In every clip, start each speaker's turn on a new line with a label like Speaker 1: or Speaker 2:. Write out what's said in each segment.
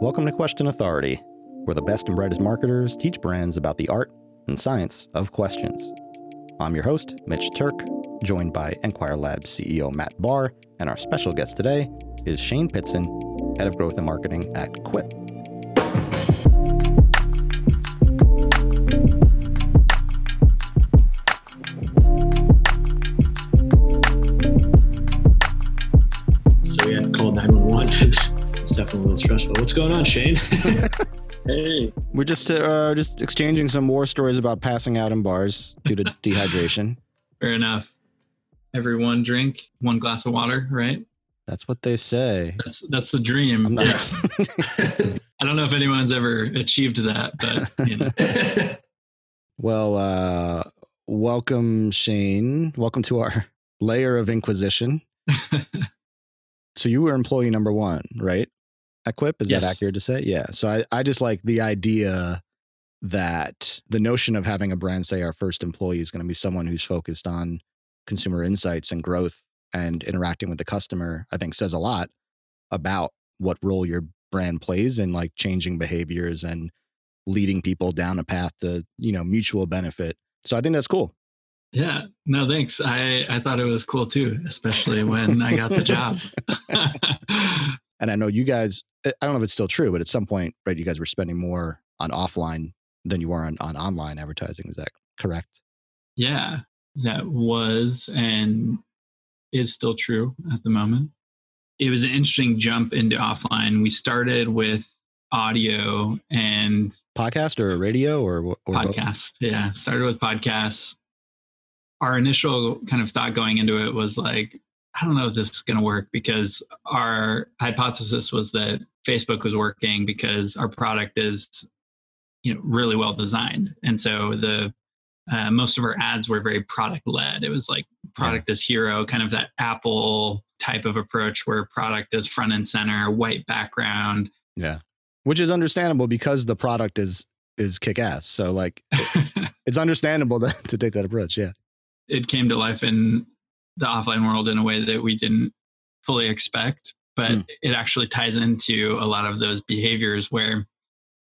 Speaker 1: Welcome to Question Authority, where the best and brightest marketers teach brands about the art and science of questions. I'm your host, Mitch Turk, joined by Enquire Labs CEO Matt Barr, and our special guest today is Shane Pitson, Head of Growth and Marketing at Quip.
Speaker 2: Going on, Shane? hey.
Speaker 1: We're just uh, just exchanging some war stories about passing out in bars due to dehydration.
Speaker 3: Fair enough. Everyone drink one glass of water, right?
Speaker 1: That's what they say.
Speaker 3: That's that's the dream.
Speaker 1: I'm not-
Speaker 3: I don't know if anyone's ever achieved that, but you know.
Speaker 1: Well, uh, welcome, Shane. Welcome to our layer of inquisition. So you were employee number one, right? At Quip, is that accurate to say? Yeah. So I, I just like the idea that the notion of having a brand say our first employee is going to be someone who's focused on consumer insights and growth and interacting with the customer, I think says a lot about what role your brand plays in like changing behaviors and leading people down a path to, you know, mutual benefit. So I think that's cool.
Speaker 3: yeah. No, thanks. I I thought it was cool too, especially when I got the job.
Speaker 1: And I know you guys, eh, I don't know if it's still true, but at some point, right, you guys were spending more on offline than you were on, on online advertising. Is that correct?
Speaker 3: yeah, that was and is still true at the moment. It was an interesting jump into offline. We started with audio and
Speaker 1: Podcast or radio or, or both?
Speaker 3: podcast. Yeah, started with podcasts. Our initial kind of thought going into it was like, I don't know if this is going to work because our hypothesis was that Facebook was working because our product is, you know, really well designed, and so the uh, most of our ads were very product led. It was like product as hero, kind of that Apple type of approach where product is front and center, white background.
Speaker 1: Yeah. Which is understandable because the product is is kick ass. So like it's understandable to, to take that approach. Yeah.
Speaker 3: it came to life in the offline world in a way that we didn't fully expect but
Speaker 1: Mm.
Speaker 3: it actually ties into a lot of those behaviors where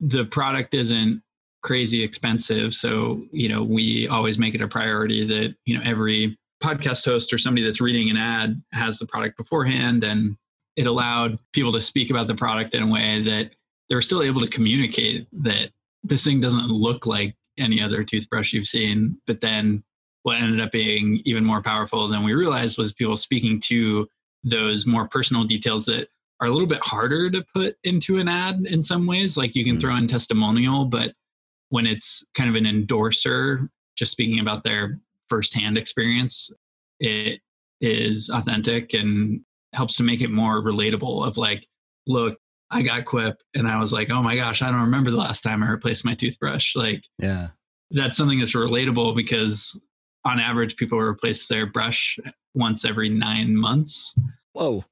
Speaker 3: the product isn't crazy expensive so you know we always make it a priority that you know every podcast host or somebody that's reading an ad has the product beforehand and it allowed people to speak about the product in a way that they were still able to communicate that this thing doesn't look like any other toothbrush you've seen but then what ended up being even more powerful than we realized was people speaking to those more personal details that are a little bit harder to put into an ad in some ways. Like you can
Speaker 1: Mm.
Speaker 3: throw in testimonial, but when it's kind of an endorser, just speaking about their firsthand experience, it is authentic and helps to make it more relatable of like, look, I got Quip and I was like, oh my gosh, I don't remember the last time I replaced my toothbrush. Like
Speaker 1: Yeah.
Speaker 3: that's something that's relatable because on average people replace their brush once every nine months
Speaker 1: Whoa.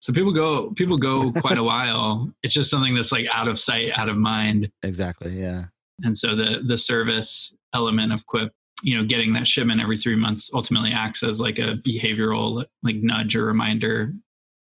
Speaker 3: so people go people go quite a while it's just something that's like out of sight out of mind
Speaker 1: Exactly. Yeah.
Speaker 3: and so the the service element of quip you know getting that shipment every three months ultimately acts as like a behavioral like nudge or reminder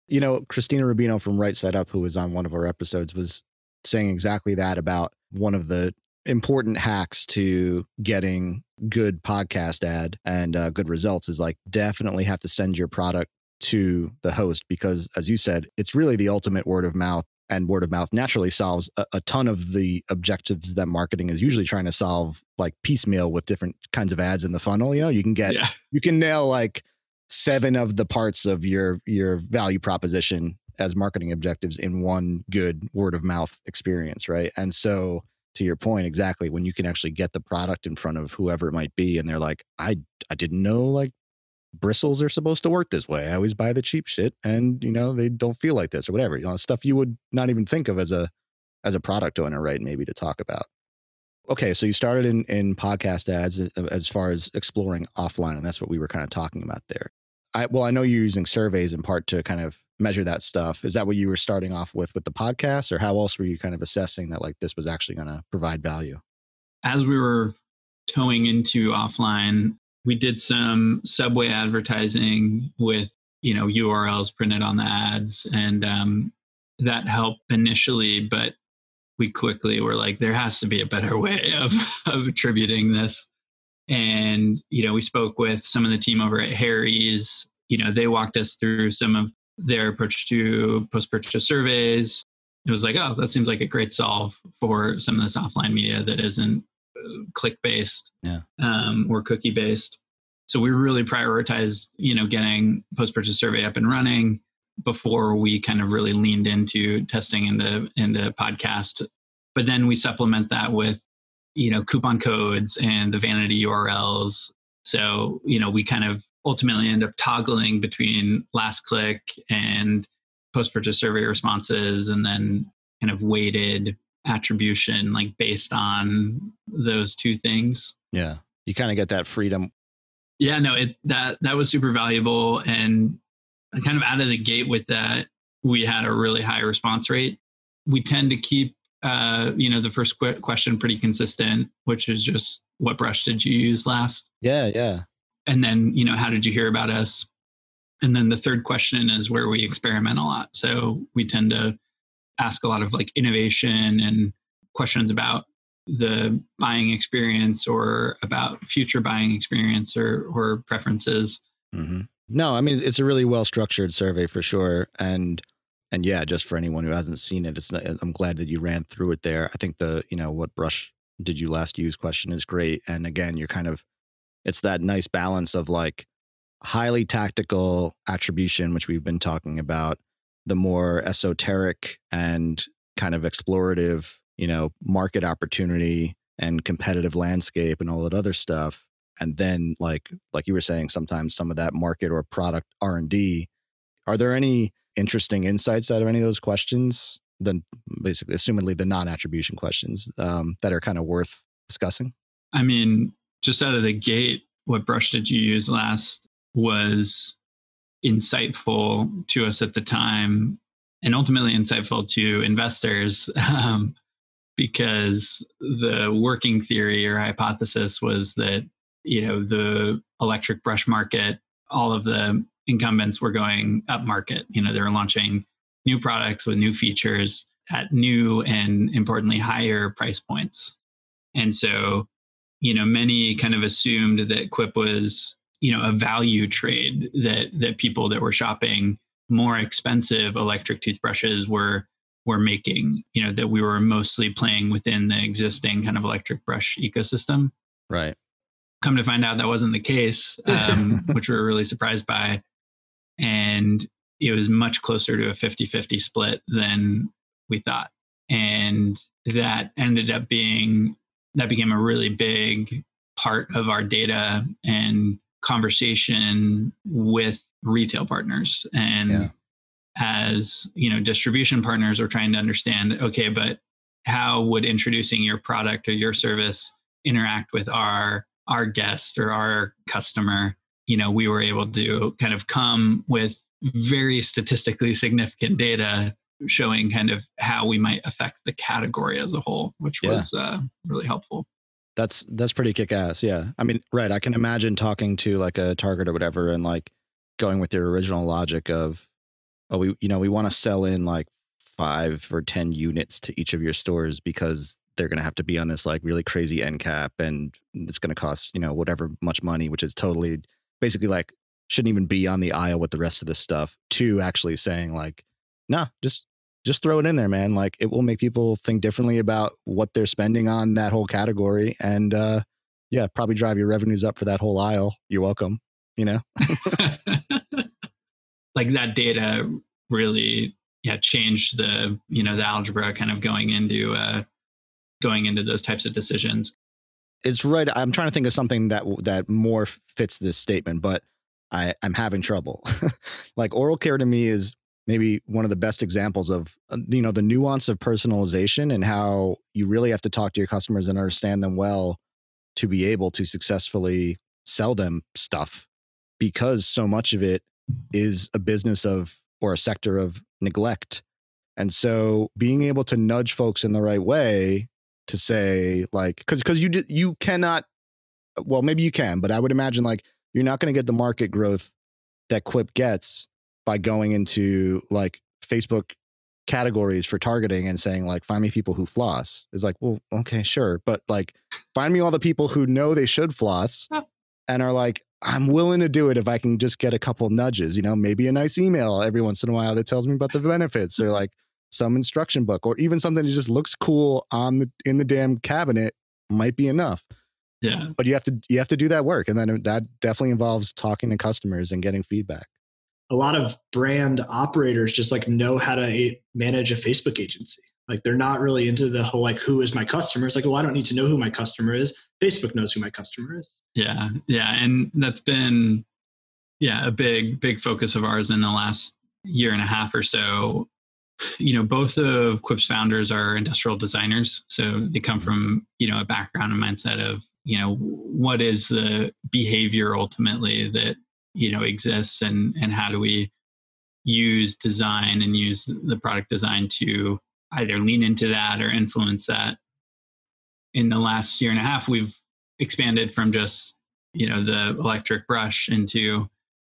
Speaker 1: You know, Christina Rubino from Right Side Up, who was on one of our episodes, was saying exactly that about one of the important hacks to getting good podcast ad and uh, good results is like definitely have to send your product to the host because, as you said, it's really the ultimate word of mouth. And word of mouth naturally solves a, a ton of the objectives that marketing is usually trying to solve, like piecemeal with different kinds of ads in the funnel. You know, you can get
Speaker 3: yeah
Speaker 1: you can nail like seven of the parts of your your value proposition as marketing objectives in one good word of mouth experience right and so to your point exactly when you can actually get the product in front of whoever it might be and they're like i i didn't know like bristles are supposed to work this way. I always buy the cheap shit and you know they don't feel like this or whatever you know stuff you would not even think of as a as a product owner right maybe to talk about. Okay so you started in in podcast ads uh, as far as exploring offline and that's what we were kind of talking about there i well i know you're using surveys in part to kind of measure that stuff is that what you were starting off with with the podcast or how else were you kind of assessing that like this was actually going to provide value
Speaker 3: as we were towing into offline we did some subway advertising with you know urls printed on the ads and um, that helped initially, but we quickly were like, there has to be a better way of, of attributing this. And, you know, we spoke with some of the team over at Harry's. You know, they walked us through some of their approach to post purchase surveys. It was like, oh, that seems like a great solve for some of this offline media that isn't uh, click based
Speaker 1: yeah.
Speaker 3: um, or cookie based. So we really prioritized, you know, getting post purchase survey up and running before we kind of really leaned into testing in the in the podcast. But then we supplement that with, you know, coupon codes and the vanity URLs. So, you know, we kind of ultimately end up toggling between last click and post purchase survey responses and then kind of weighted attribution like based on those two things.
Speaker 1: Yeah. You kind of get that freedom.
Speaker 3: Yeah, no, it that that was super valuable and kind of out of the gate with that we had a really high response rate. We tend to keep uh, you know, the first qu- question pretty consistent, which is just what brush did you use last?
Speaker 1: Yeah, yeah.
Speaker 3: And then you know how did you hear about us? And then the third question is where we experiment a lot. So we tend to ask a lot of like innovation and questions about the buying experience or about future buying experience or or preferences.
Speaker 1: Mm-hmm. no i mean it's a really well structured survey for sure. And and yeah just for anyone who hasn't seen it it's not, uh, i'm glad that you ran through it there i think the you know what brush did you last use question is great and again you're kind of it's that nice balance of like highly tactical attribution, which we've been talking about, the more esoteric and kind of explorative, you know, market opportunity and competitive landscape and all that other stuff. And then like like you were saying, sometimes some of that market or product R and D. Are there any interesting insights out of any of those questions? Then basically, assumedly the non-attribution questions um, that are kind of worth discussing.
Speaker 3: I mean, just out of the gate, what brush did you use last was insightful to us at the time and ultimately insightful to investors um, because the working theory or hypothesis was that you know the electric brush market all of the incumbents were going up market you know they were launching new products with new features at new and importantly higher price points and so you know, many kind of assumed that Quip was, you know, a value trade that that people that were shopping more expensive electric toothbrushes were were making, you know, that we were mostly playing within the existing kind of electric brush ecosystem.
Speaker 1: Right.
Speaker 3: Come to find out that wasn't the case, um, which we were really surprised by. And it was much closer to a 50 50 split than we thought. And that ended up being that became a really big part of our data and conversation with retail partners and yeah. as you know distribution partners are trying to understand okay but how would introducing your product or your service interact with our our guest or our customer you know we were able to kind of come with very statistically significant data showing kind of how we might affect the category as a whole, which yeah. was uh, really helpful.
Speaker 1: That's that's pretty kick ass. Yeah, I mean, right. I can imagine talking to like a Target or whatever, and like going with your original logic of, oh, we you know we want to sell in like five or ten units to each of your stores because they're going to have to be on this like really crazy end cap, and it's going to cost you know whatever much money, which is totally basically like shouldn't even be on the aisle with the rest of this stuff. To actually saying like, nah, just just throw it in there, man. Like it will make people think differently about what they're spending on that whole category. And uh yeah, probably drive your revenues up for that whole aisle. You're welcome. You know?
Speaker 3: like that data really yeah changed the you know the algebra kind of going into uh going into those types of decisions
Speaker 1: it's right i'm trying to think of something that that more fits this statement but i i'm having trouble. Like oral care to me is maybe one of the best examples of uh, you know the nuance of personalization and how you really have to talk to your customers and understand them well to be able to successfully sell them stuff because so much of it is a business of or a sector of neglect. And so being able to nudge folks in the right way to say like cuz cuz you you cannot well maybe you can but i would imagine like you're not going to get the market growth that quip gets by going into like Facebook categories for targeting and saying like find me people who floss. Is like well okay sure but like find me all the people who know they should floss and are like i'm willing to do it if i can just get a couple nudges you know maybe a nice email every once in a while that tells me about the benefits or like some instruction book or even something that just looks cool on the in the damn cabinet might be enough
Speaker 3: yeah mm-hmm.
Speaker 1: but you have to you have to do that work and then that definitely involves talking to customers and getting feedback
Speaker 2: a lot of brand operators just like know how to manage a Facebook agency. Like they're not really into the whole like who is my customer. It's like, well, I don't need to know who my customer is. Facebook knows who my customer is.
Speaker 3: Yeah. Yeah. And that's been yeah, a big, big focus of ours in the last year and a half or so. You know, both of Quip's founders are industrial designers. So they come mm-hmm. from, you know, a background and mindset of, you know, what is the behavior ultimately that you know exists and and how do we use design and use the product design to either lean into that or influence that in the last year and a half we've expanded from just you know the electric brush into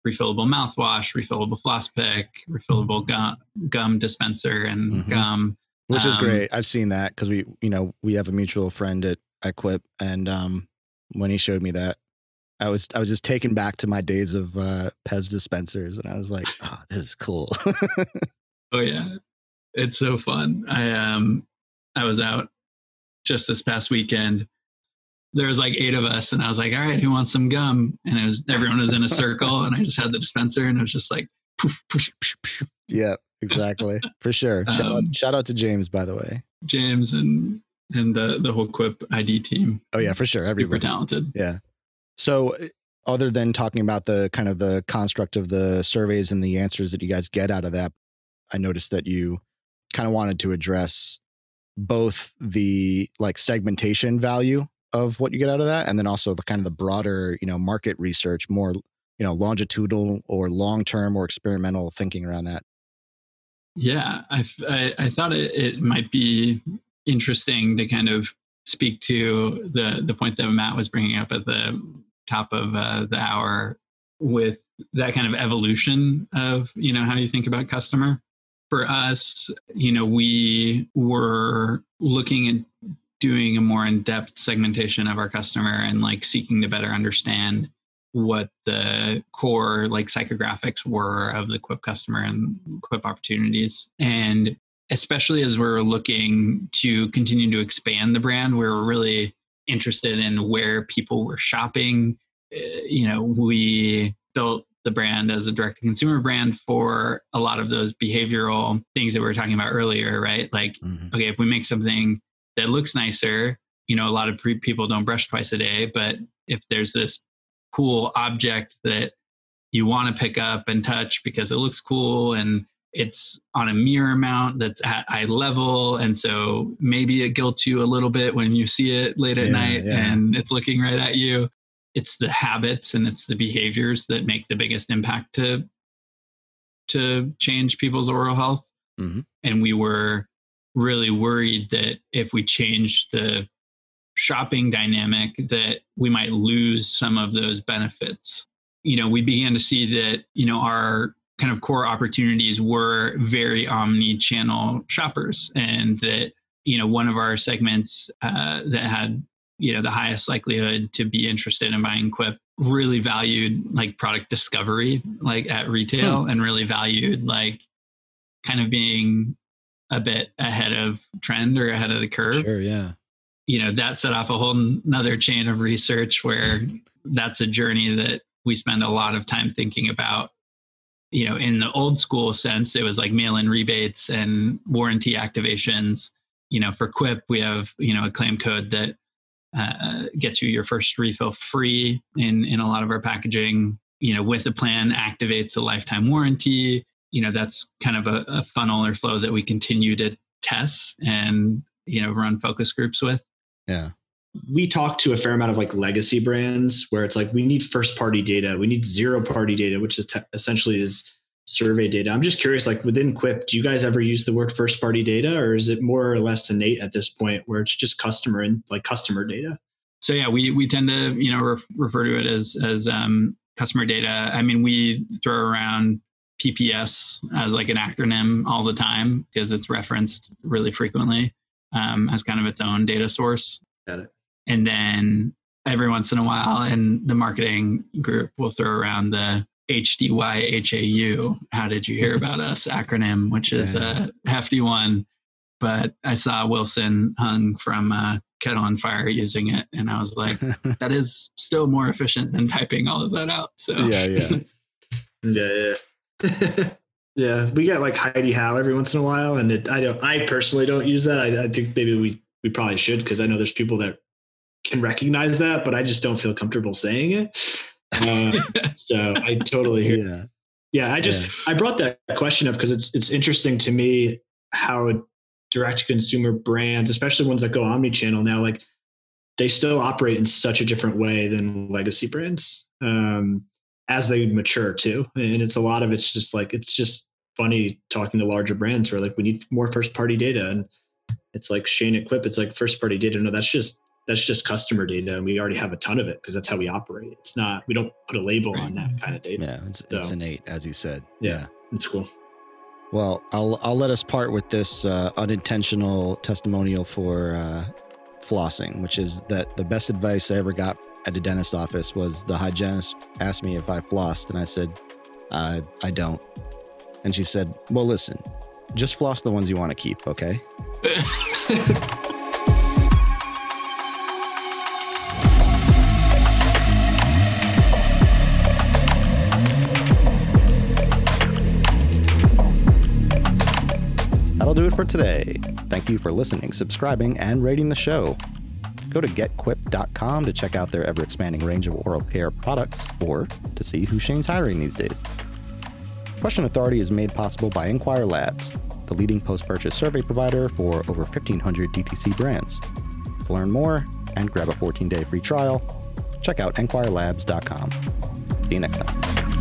Speaker 3: refillable mouthwash refillable floss pick refillable gum, gum dispenser and mm-hmm. gum
Speaker 1: which is um, great i've seen that because we you know we have a mutual friend at, at quip and um when he showed me that I was I was just taken back to my days of uh, Pez dispensers, and I was like, "Oh, this is cool."
Speaker 3: oh yeah, it's so fun. I um I was out just this past weekend. There was like eight of us, and I was like, "All right, who wants some gum?" And it was everyone was in a circle, and I just had the dispenser, and it was just like, poof, poof,
Speaker 1: poof, yeah, exactly, for sure. Shout, um, out, shout out to James, by the way.
Speaker 3: James and and the the whole Quip ID team.
Speaker 1: Oh yeah, for sure. Everybody
Speaker 3: super talented.
Speaker 1: Yeah. So eh, other than talking about the kind of the construct of the surveys and the answers that you guys get out of that, I noticed that you kind of wanted to address both the like segmentation value of what you get out of that and then also the kind of the broader, you know, market research, more, you know, longitudinal or long-term or experimental thinking around that.
Speaker 3: Yeah, I, I, I thought it, it might be interesting to kind of speak to the the point that Matt was bringing up at the top of uh, the hour with that kind of evolution of you know how you think about customer for us you know we were looking at doing a more in-depth segmentation of our customer and like seeking to better understand what the core like psychographics were of the quip customer and quip opportunities and especially as we're looking to continue to expand the brand we're really interested in where people were shopping Eh, you know, we built the brand as a direct to consumer brand for a lot of those behavioral things that we were talking about earlier, right? Like, mm-hmm. okay, if we make something that looks nicer, you know, a lot of pre- people don't brush twice a day, but if there's this cool object that you want to pick up and touch because it looks cool and it's on a mirror mount that's at eye level and so maybe it guilts you a little bit when you see it late at yeah, night yeah. and it's looking right at you it's the habits and it's the behaviors that make the biggest impact to to change people's oral health mm-hmm. and we were really worried that if we change the shopping dynamic that we might lose some of those benefits you know we began to see that you know our kind of core opportunities were very omni-channel shoppers and that you know one of our segments uh, that had you know the highest likelihood to be interested in buying quip really valued like product discovery like at retail hmm. and really valued like kind of being a bit ahead of trend or ahead of the curve
Speaker 1: sure yeah
Speaker 3: you know that set off a whole another chain of research where that's a journey that we spend a lot of time thinking about you know in the old school sense it was like mail in rebates and warranty activations you know for quip we have you know a claim code that uh, gets you your first refill free in in a lot of our packaging. You know, with the plan activates a lifetime warranty. You know, that's kind of a, a funnel or flow that we continue to test and you know run focus groups with.
Speaker 1: Yeah
Speaker 2: we talk to a fair amount of like legacy brands where it's like we need first party data we need zero party data which is te- essentially is survey data. I'm just curious, like within Quip, do you guys ever use the word first party data or is it more or less innate at this point where it's just customer and like customer data?
Speaker 3: So yeah, we, we tend to, you know, ref, refer to it as, as um, customer data. I mean, we throw around PPS as like an acronym all the time because it's referenced really frequently um, as kind of its own data source.
Speaker 2: Got it.
Speaker 3: And then every once in a while, in the marketing group, we'll throw around the HDYHAU. How did you hear about us acronym, which is a hefty one. But I saw Wilson Hung from uh, Kettle & Fire using it, and I was like, that is still more efficient than typing all of that out. So
Speaker 1: yeah, yeah.
Speaker 2: Yeah, yeah. yeah, we get like Heidi Howe every once in a while, and it, I don't. I personally don't use that. I, I think maybe we we probably should because I know there's people that can recognize that, but I just don't feel comfortable saying it. Uh, so I totally hear.
Speaker 1: yeah.
Speaker 2: Yeah, I just
Speaker 1: Yeah.
Speaker 2: I brought that question up because it's it's interesting to me how direct to consumer brands, especially ones that go omni-channel now, like they still operate in such a different way than legacy brands um, as they mature too. And it's a lot of it's just like it's just funny talking to larger brands who are like, we need more first party data, and it's like Shane at Quip, it's like first party data. No, that's just that's just customer data, and we already have a ton of it because that's how we operate. It's not we don't put a label on that kind of data.
Speaker 1: Yeah, it's, it's innate, as you said.
Speaker 2: Yeah. It's cool.
Speaker 1: Well, I'll I'll let us part with this uh, unintentional testimonial for uh, flossing, which is that the best advice I ever got at a dentist office was the hygienist asked me if I flossed, and I said, uh, I don't. And she said, Well, listen, just floss the ones you want to keep, okay? That'll do it for today. Thank you for listening, subscribing, and rating the show. Go to getquip.com to check out their ever expanding range of oral care products or to see who Shane's hiring these days. Question Authority is made possible by Enquire Labs, the leading post purchase survey provider for over 1,500 DTC brands. To learn more and grab a 14 day free trial, check out enquirelabs.com. See you next time.